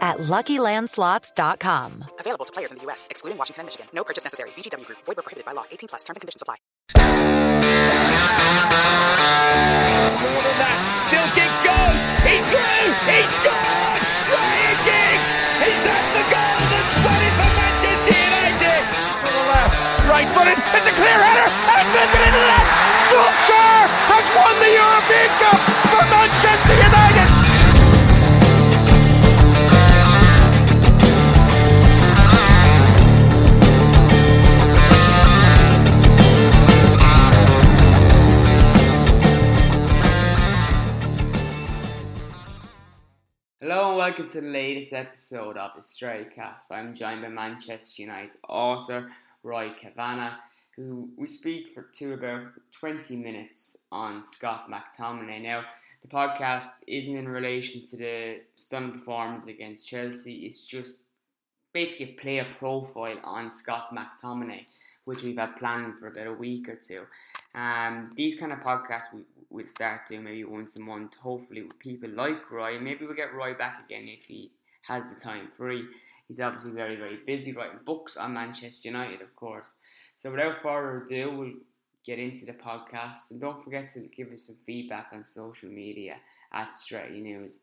at LuckyLandSlots.com. Available to players in the U.S., excluding Washington and Michigan. No purchase necessary. VGW Group. Void where prohibited by law. 18 plus. Terms and conditions apply. More than that. Still Giggs goes. He's through. He scored. Ryan Giggs. Welcome to the latest episode of the Strettycast. I'm joined by Manchester United author Roy Cavanagh, who we speak for to about 20 minutes on Scott McTominay. Now, the podcast isn't in relation to the stunning performance against Chelsea. It's just basically a player profile on Scott McTominay, which we've had planned for about a week or two. Um, these kind of podcasts we, we'll start doing maybe once a month, hopefully with people like Roy. Maybe we'll get Roy back again if he has the time free. He's obviously very, very busy writing books on Manchester United, of course. So without further ado, we'll get into the podcast. And don't forget to give us some feedback on social media at Stretty News.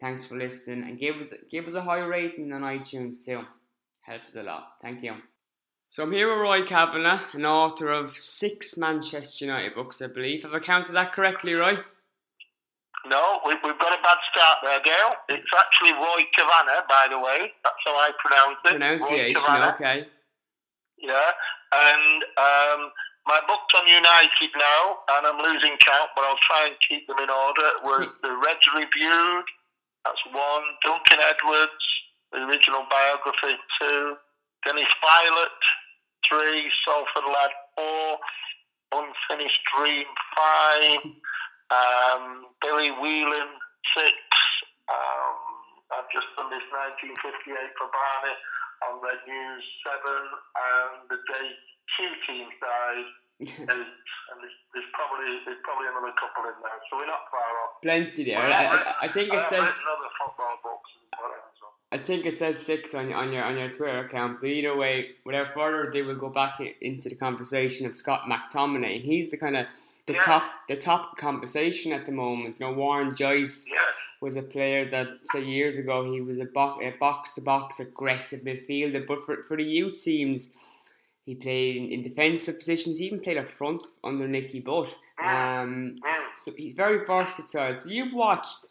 Thanks for listening and give us give us a high rating on iTunes too. Helps a lot. Thank you. So I'm here with Roy Cavanagh, an author of six Manchester United books, I believe. Have I counted that correctly, Roy? No, we, we've got a bad start there, Gail. It's actually Roy Cavanagh, by the way. That's how I pronounce it. Pronunciation, Roy okay. Yeah, and um, my book's on United now, and I'm losing count, but I'll try and keep them in order. Was the Reds reviewed? That's one. Duncan Edwards, the original biography, two. Dennis Viollet, three. Salford Lad, four. Unfinished Dream, five. Um, Billy Whelan, six. Um, I've just done this 1958 for Barney on Red News, seven. And the day two teams died, eight. And there's, there's probably there's probably another couple in there, so we're not far off. Plenty there. I, I, I think it I've says written other football books and whatever. So. I think it says six on your on your on your Twitter account. But either way, without further ado, we'll go back into the conversation of Scott McTominay. He's the kind of the Yeah. top the top conversation at the moment. You know, Warren Joyce was a player that say years ago he was a box a box to box aggressive midfielder, but for for the youth teams. He played in, in defensive positions. He even played up front under Nicky Butt. Um, so he's very versatile. So you've watched,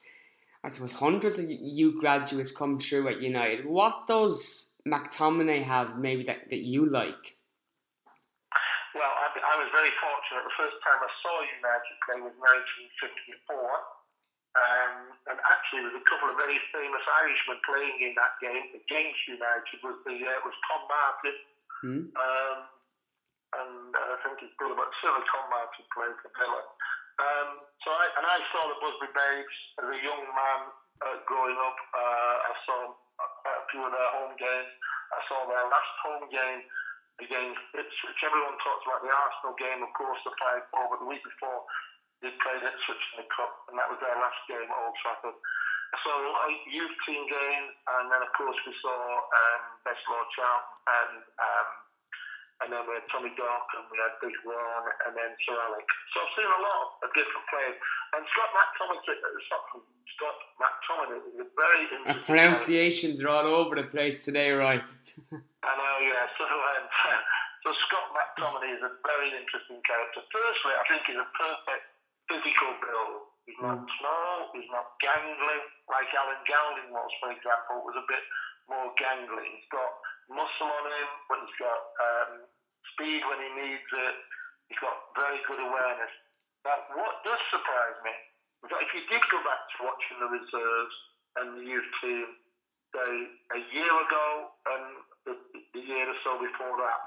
I suppose, hundreds of you graduates come through at United. What does McTominay have maybe that, that you like? Well, I, I was very fortunate. The first time I saw United play was 1954. Um, and actually, there was a couple of very famous Irishmen playing in that game against United. Was the uh, was Tom Martin, Hmm? um, and uh, I think his brother, but certainly Tom Martin played for Villa. Um, so I and I saw the Busby Babes as a young man uh, growing up. Uh, I saw a, a few of their home games. I saw their last home game against Ipswich. Everyone talks about the Arsenal game, of course, the 5 4, but the week before they played Ipswich in the Cup, and that was their last game at Old Trafford. So a lot of youth team games, and then of course we saw um, Best Law Charlton and um, and then we had Tommy Dock and we had Big Ron and then Sir Alec. So I've seen a lot of different players. And Scott McTominay, Scott, McTominay is a very interesting pronunciations are all over the place today, right? I know, yeah. So, um, so Scott McTominay is a very interesting character. Firstly, I think he's a perfect physical build. He's not mm. small, he's not gangly, like Alan Gowling was, for example, was a bit more gangly. He's got muscle on him, but he's got um, speed when he needs it. He's got very good awareness. Now, what does surprise me is that if you did go back to watching the reserves and the youth team, say, a year ago and the, the year or so before that,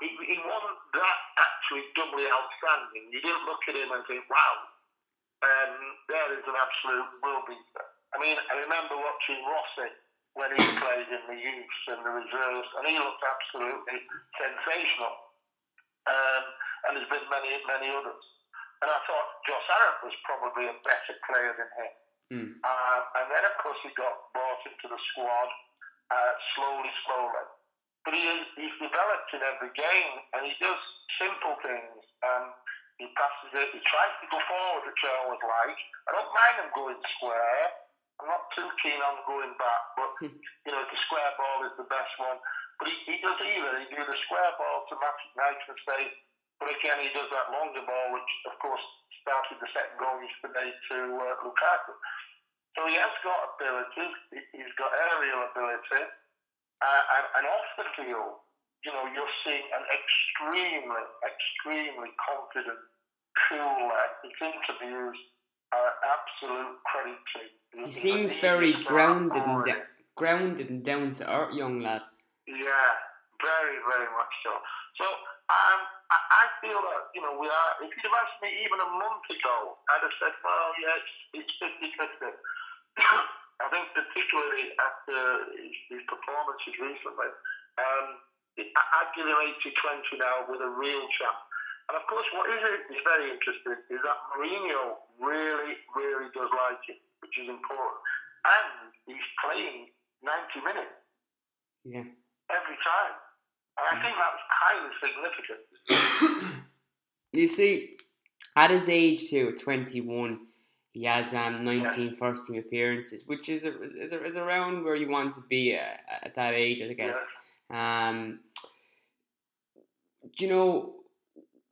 he, he wasn't that actually doubly outstanding. You didn't look at him and think, wow, um, there is an absolute world beater. I mean, I remember watching Rossi when he played in the youths and the reserves, and he looked absolutely sensational. Um, and there's been many, many others. And I thought Josh Harrop was probably a better player than him. Mm. Uh, and then, of course, he got brought into the squad uh, slowly, slowly. But he, he's developed in every game, and he does simple things. Um, he passes it, he tries to go forward, which I always like. I don't mind him going square. I'm not too keen on going back, but hmm. you know the square ball is the best one. But he, he does either. He do the square ball to Magic Knight State, but again he does that longer ball, which of course started the second goal yesterday to uh, Lukaku. So he has got ability. He's got aerial ability, uh, and, and off the field, you know, you're seeing an extremely, extremely confident, cool lad. His interviews absolute credit to he seems very grounded and de- grounded and down to earth, young lad. Yeah, very, very much so. So um, I, I feel that you know we are. If you'd have asked me even a month ago, I'd have said, well, yeah, it's 50-50. I think particularly after his, his performances recently, um, I'd give him 80-20 now with a real chance. And of course, what is, is very interesting is that Mourinho really, really does like him which is important. And he's playing 90 minutes. Yeah. Every time. And I think that's highly significant. you see, at his age too, 21, he has um, 19 yeah. first team appearances, which is, a, is, a, is around where you want to be at, at that age, I guess. Yeah. Um, do you know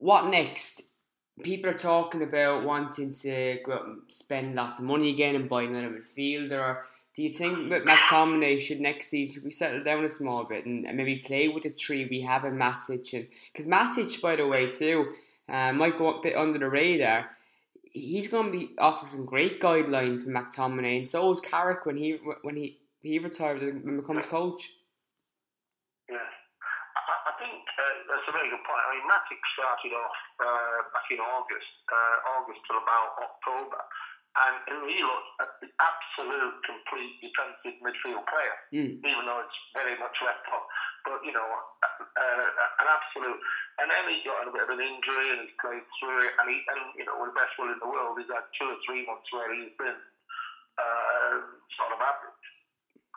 what next? people are talking about wanting to go out and spend lots of money again and buy another midfielder. Do you think that McTominay should next season should we settle down a small bit and, and maybe play with the three we have in Matic and because Matic, by the way, too, uh, might go a bit under the radar. He's going to be offering some great guidelines for McTominay, and so is Carrick when he when he he retires and becomes coach. Very good point. I mean, Matic started off uh, back in August, uh, August till about October, and, and he looked the absolute complete defensive midfield player, mm. even though it's very much left foot. But you know, uh, an absolute. And then he got a bit of an injury, and he's played through it. And he, and you know, with the best will in the world, he's had two or three months where he's been uh, sort of average.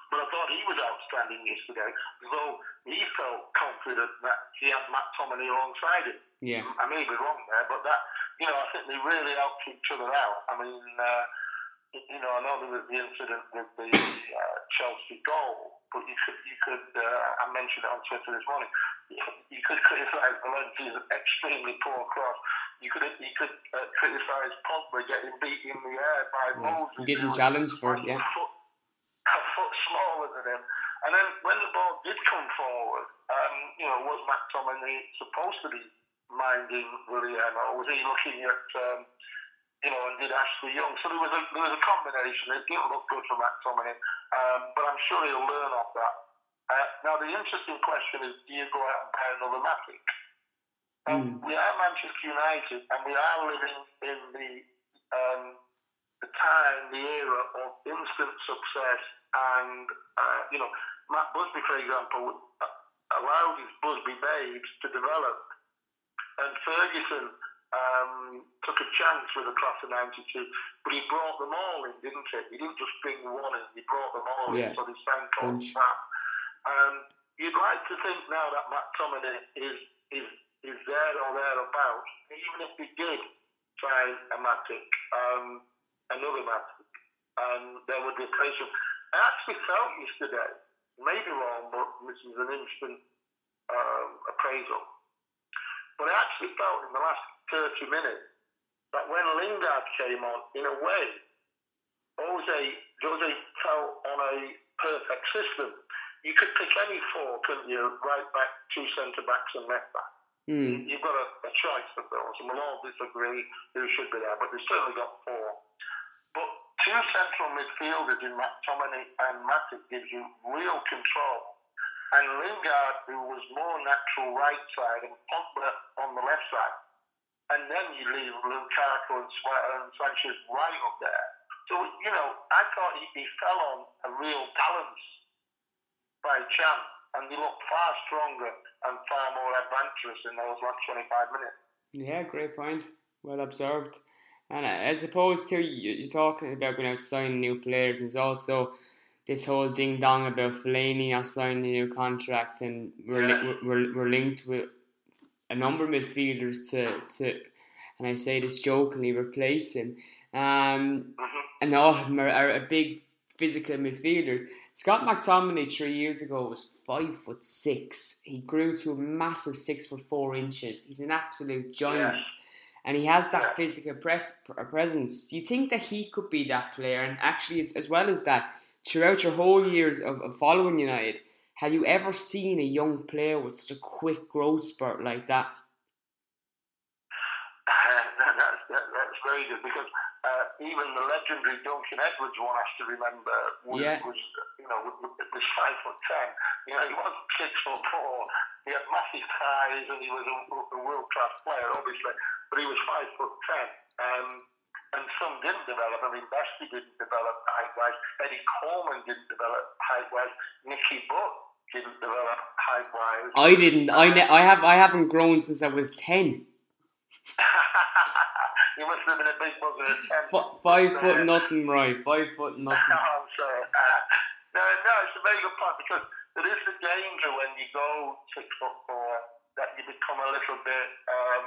But I thought he was outstanding yesterday, though he felt confident that he had Matt McTominay alongside him. Yeah. I may be wrong there, but that, you know, I think they really helped each other out. I mean, uh, you know, I know there was the incident with the uh, Chelsea goal, but you could, you could, uh, I mentioned it on Twitter this morning. You could criticise Valencia's extremely poor cross. You could, you could uh, criticise Pogba getting beat in the air by yeah. Moses. Didn't challenge for it, yeah. Foot, a foot smaller than him. And then when the ball did come forward, um, you know, was McTominay supposed to be minding Willian, or was he looking at, um, you know, and did Ashley Young? So there was a there was a combination. It didn't look good for McTominay, um, but I'm sure he'll learn off that. Uh, now the interesting question is, do you go out and buy another Matic? Um, mm. We are Manchester United, and we are living in the um, the time, the era of instant success, and uh, you know, Matt Busby, for example, allowed his Busby babes to develop. And Ferguson um, took a chance with a class of 92, but he brought them all in, didn't he? He didn't just bring one in, he brought them all Yeah. in, so they sang called Bunch. Um, you'd like to think now that Matt Tominey is, is, is there or thereabouts, even if he did try a Matic, um, another Matic, and there would be a place of. I actually felt yesterday, maybe wrong, but this is an instant um, appraisal. But I actually felt in the last 30 minutes that when Lingard came on, in a way, Jose, Jose felt on a perfect system. You could pick any four, couldn't you? Right back, two centre backs, and left back. Mm. You've got a, a choice of those, and we'll all disagree who should be there, but they've certainly got four. Two central midfielders in McTominay and Matic gives you real control. And Lingard, who was more natural right side, and Pogba on the left side. And then you leave Lukaku and, and Sanchez right up there. So, you know, I thought he, he fell on a real balance by chance, and he looked far stronger and far more adventurous in those last 25 minutes. Yeah, great point. Well observed. And as opposed to you- you're talking about going out signing new players, there's also this whole ding dong about Fellaini not signing a new contract, and we're, Yeah. li- we're, we're linked with a number of midfielders to, to and I say this jokingly, replace him. Um, Mhm. and all of them are, are a big physical midfielders. Scott McTominay three years ago was five foot six. He grew to a massive six foot four inches. He's an absolute giant, Yeah. And he has that physical pres- pr- presence. Do you think that he could be that player? And actually, as, as well as that, throughout your whole years of, of following United, have you ever seen a young player with such a quick growth spurt like that, that's, that, that's very good because uh, even the legendary Duncan Edwards one has to remember was, Yeah. was you know was, five foot ten. You know he wasn't six foot four. He had massive thighs and he was a, a world class player, obviously, but he was five foot ten. Um, and some didn't develop. I mean, Bestie didn't develop height wise. Eddie Colman didn't develop height wise. Nicky Butt didn't develop height wise. I didn't. I ne- I have. I haven't grown since I was ten. you must have been a big bugger at 10. F- five Uh, foot nothing, right? Five foot nothing. No. I'm sorry. Uh, no, no, it's a very good point because there is the danger when you go six foot four that you become a little bit um,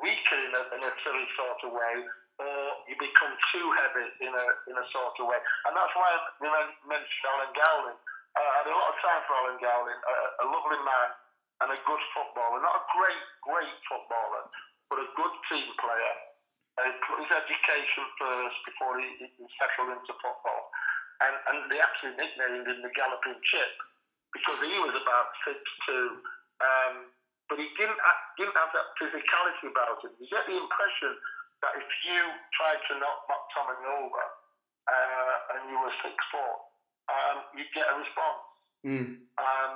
weaker in a, in a silly sort of way, or you become too heavy in a in a sort of way. And that's why we men- mentioned Alan Gowling. Uh, I had a lot of time for Alan Gowling, a, a lovely man and a good footballer. Not a great, great footballer, but a good team player. Uh, he put his education first before he, he settled into football. And, and they actually nicknamed him the Galloping Chip because he was about six two, um, but he didn't ha- didn't have that physicality about him. You get the impression that if you tried to knock McTominay over uh, and you were six four, um, you'd get a response. Mm. Um,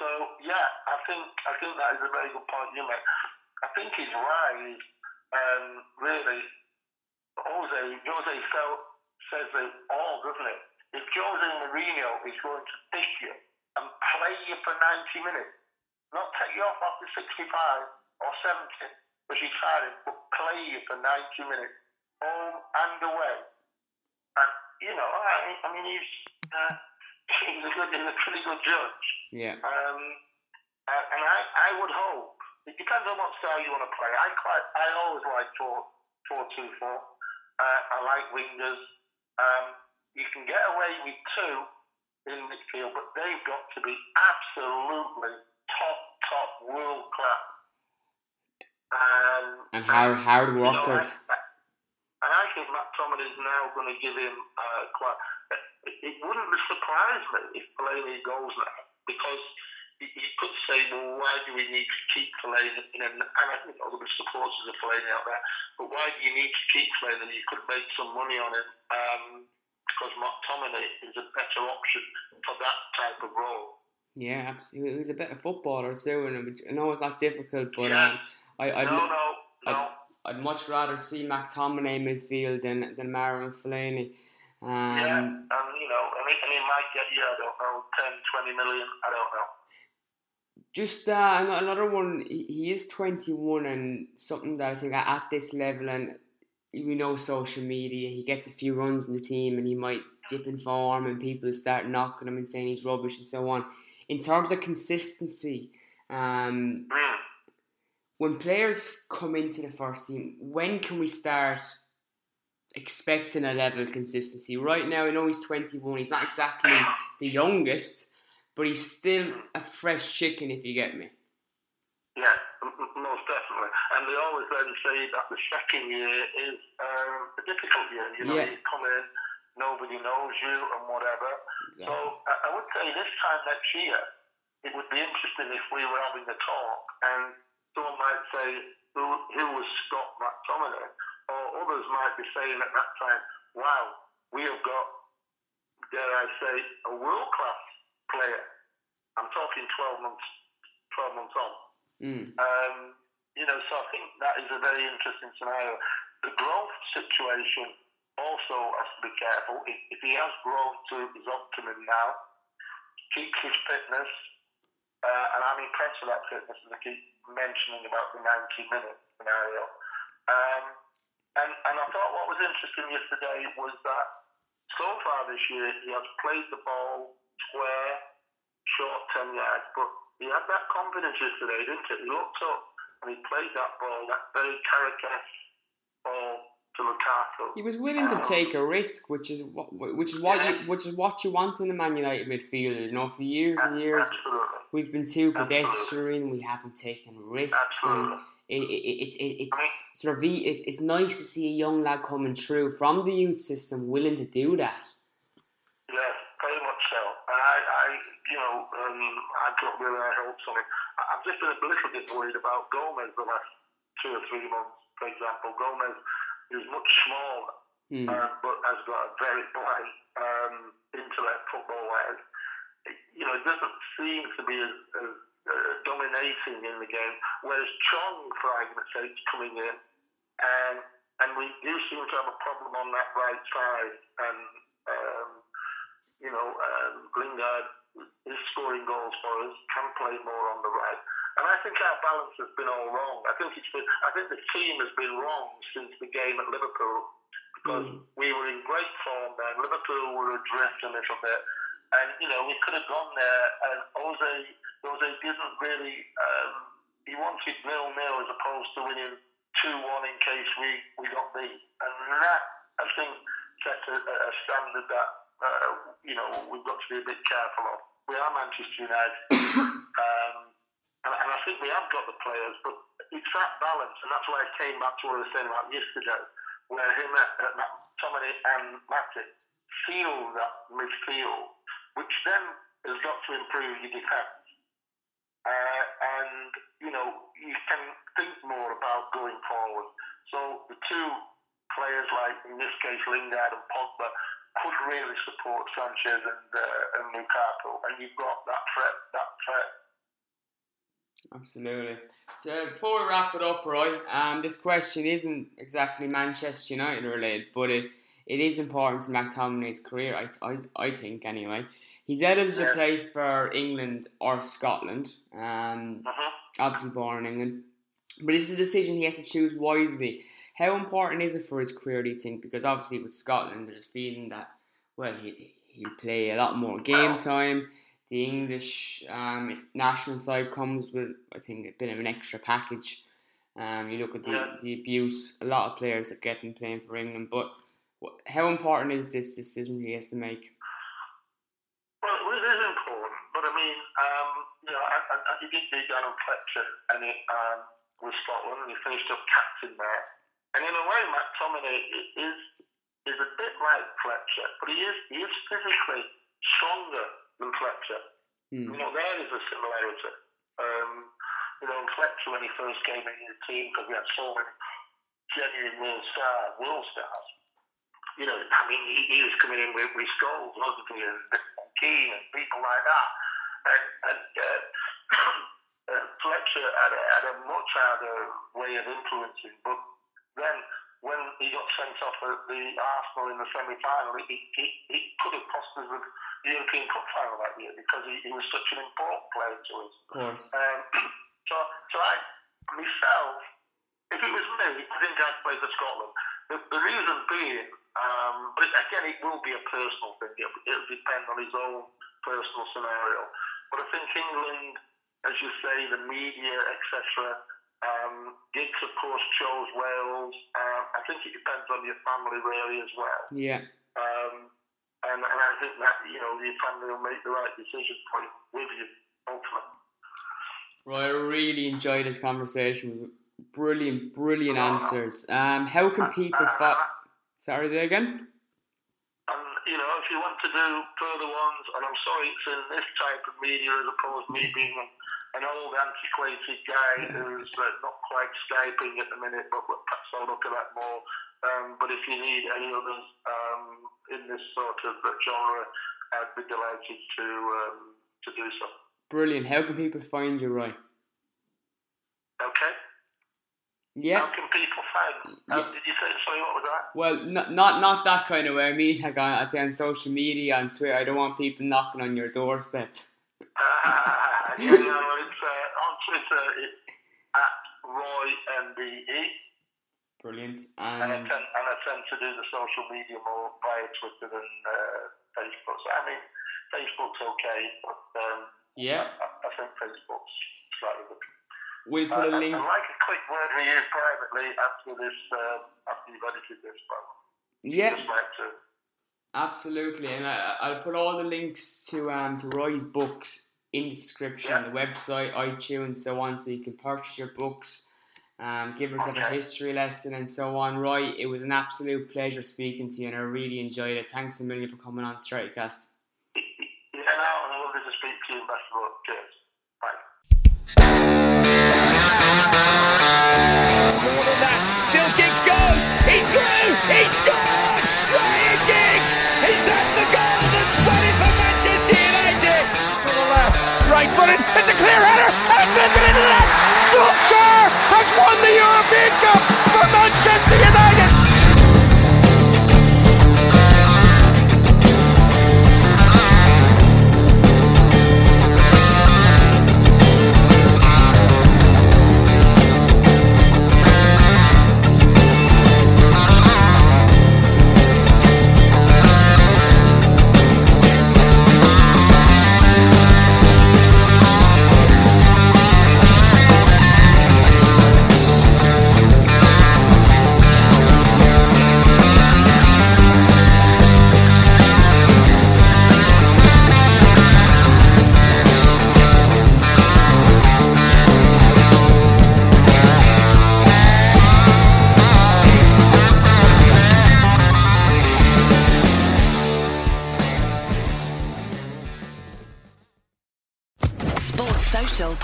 so yeah, I think I think that is a very good point you make. I think his rise um, really Jose Jose felt says it all, doesn't it? If Jose Mourinho is going to pick you and play you for 90 minutes, not take you off after 65 or 70, because you tried it, but play you for 90 minutes, home and away. And, you know, I, I mean, he's, uh, he's, a good, he's a pretty good judge. Yeah. Um, uh, and I, I would hope it depends on what style you want to play. I quite, I always like four, four, two, four. Uh, I like wingers. Um, you can get away with two in midfield, but they've got to be absolutely top, top, world class. Um, And hard, hard you know, workers. I, I- and I think Matt Tomlin is now going to give him uh, quite. It, it wouldn't surprise me if Fellaini goes now because you, you could say, well, why do we need to keep Fellaini? In an, and I think all the supporters of Fellaini out there, but why do you need to keep Fellaini? You could make some money on him um, because Tomlin is a better option for that type of role. Yeah, absolutely. He's a better footballer too, and I know it's not difficult, but Yeah. um, I, I'd, no, no, no. I'd, I'd much rather see McTominay midfield than than Marouane Fellaini. Um, yeah, and you know, and he, and he might get you, I don't know, 10, 20 million, I don't know. Just uh, another one. He is 21, and something that I think at this level, and we know social media, he gets a few runs in the team, and he might dip in form, and people start knocking him and saying he's rubbish and so on. In terms of consistency, um, when players come into the first team, when can we start expecting a level of consistency? Right now, I know he's 21. He's not exactly the youngest but he's still a fresh chicken, if you get me. Yeah, most definitely. And they always then say that the second year is um, a difficult year. You know, yeah. you come in, nobody knows you, and whatever. Exactly. So I would say this time next year, it would be interesting if we were having a talk and someone might say, who, who was Scott McTominay? Or others might be saying at that time, wow, we have got, dare I say, a world class player. I'm talking 12 months, 12 months on. Mm. Um, you know, so I think that is a very interesting scenario. The growth situation also has to be careful. If, if he has grown to his optimum now, keeps his fitness, uh, and I'm impressed with that fitness, as I keep mentioning about the 90 minute scenario. Um, and, and I thought what was interesting yesterday was that so far this year he has played the ball square, short 10 yards, but he had that confidence yesterday, didn't he? He looked up and he played that ball, that very Caracas ball to Lukaku. He was willing to um, take a risk, which is what, which is what yeah. you, which is what you want in a Man United midfielder. You know, for years and years, Absolutely. we've been too pedestrian. We haven't taken risks, Absolutely. and it, it, it, it, it's sort of it, it's nice to see a young lad coming through from the youth system, willing to do that. Yes, very much so. And I, I you know, um, Got really high hopes on him. I've just been a little bit worried about Gomes the last two or three months, for example. Gomes is much smaller, mm. uh, but has got a very bright um, intellect football-wise. You know, it doesn't seem to be as, as uh, dominating in the game, whereas Chong, for argument's sake, is coming in, and and we do seem to have a problem on that right side, and um, you know, um, Lingard is scoring goals for us, can play more on the right. And I think our balance has been all wrong. I think it's been, I think the team has been wrong since the game at Liverpool because mm. we were in great form then. Liverpool were adrift a little bit, and you know we could have gone there. And Jose, Jose didn't really. Um, he wanted nil nil as opposed to winning two one in case we we got beat, and that I think set a, a standard that uh, you know, we've got to be a bit careful of. We are Manchester United, um, and, and, I think we have got the players, but it's that balance, and that's why I came back to what I was saying about yesterday, where him, uh, uh, Tommy and Matip feel that midfield, which then has got to improve your defence. Uh, and, you know, you can think more about going forward. So the two players like, in this case, Lingard and Pogba, could really support Sanchez and uh, and Lukaku, and you've got that threat. That threat. Absolutely. So before we wrap it up, Roy, um, this question isn't exactly Manchester United related, but it, it is important to McTominay's career. I, I, I think anyway. He's eligible yeah. to play for England or Scotland. Um, uh-huh. obviously born in England, but it's a decision he has to choose wisely. How important is it for his career, do you think? Because obviously with Scotland, there's a feeling that, well, he, he'll play a lot more game time. The English um, national side comes with, I think, a bit of an extra package. Um, you look at the, the abuse a lot of players are getting playing for England, but how important is this decision he has to make? Well, it is important, but I mean, um, you know, I, I, he did beat Alan Fletcher and it, um, with Scotland, and he finished up captain there. And in a way, McTominay is is a bit like Fletcher, but he is he is physically stronger than Fletcher. Mm. You know, there is a similarity. Um, you know, Fletcher when he first came into the team, because we had so many genuine world stars, world stars. You know, I mean, he, he was coming in with, with Scholes, wasn't and Keane and people like that. And, and uh, uh, Fletcher had a, had a much harder way of influencing, but then when he got sent off at the Arsenal in the semi-final, he, he, he could have cost us the European Cup final that year because he, he was such an important player to us. Course. Um, so, so I myself, if it was me, I think I'd play for Scotland. The, the reason being, um, but again, it will be a personal thing. It'll, it'll depend on his own personal scenario. But I think England, as you say, the media, etc. Um, of course, chose Wales. Um, I think it depends on your family really as well. Yeah. Um, and, and I think that you know your family will make the right decision for you, with you, hopefully. Right, I really enjoyed this conversation. Brilliant, brilliant answers. Um, how can people find? Sorry, there again. You know, if you want to do further ones, and I'm sorry it's in this type of media as opposed to me being an, old antiquated guy who's uh, not quite skyping at the minute, but but perhaps I'll look at that more. Um, but if you need any others um, in this sort of genre, I'd be delighted to um, to do so. Brilliant. How can people find you, Roy? Okay. Yeah. How can people find? Um, Yeah. Did you say sorry? What was that? Well, not not not that kind of way. I mean, like on, I'd say on social media, on Twitter. I don't want people knocking on your doorstep. Uh, yeah, no, it's uh, on Twitter. It's at Roy MBE. Brilliant. And, I And tend, and I tend to do the social media more via Twitter than uh, Facebook. So, I mean, Facebook's okay, but um, yeah, I, I think Facebook's slightly good. We'll put a Uh, link. I'd like a quick word with you privately after this, uh, after you've edited this program. Yeah, like to, absolutely. And I, I'll put all the links to um to Roy's books in the description, Yeah. the website, iTunes, and so on, so you can purchase your books. Um, give yourself a history lesson and so on. Roy, it was an absolute pleasure speaking to you, and I really enjoyed it. Thanks a million for coming on Strikecast. He's through. He scored. Ryan Giggs. Is that the goal that's won it for Manchester United? To the left. Right footed. It's a clear header. And look at it left. Solskjaer has won the European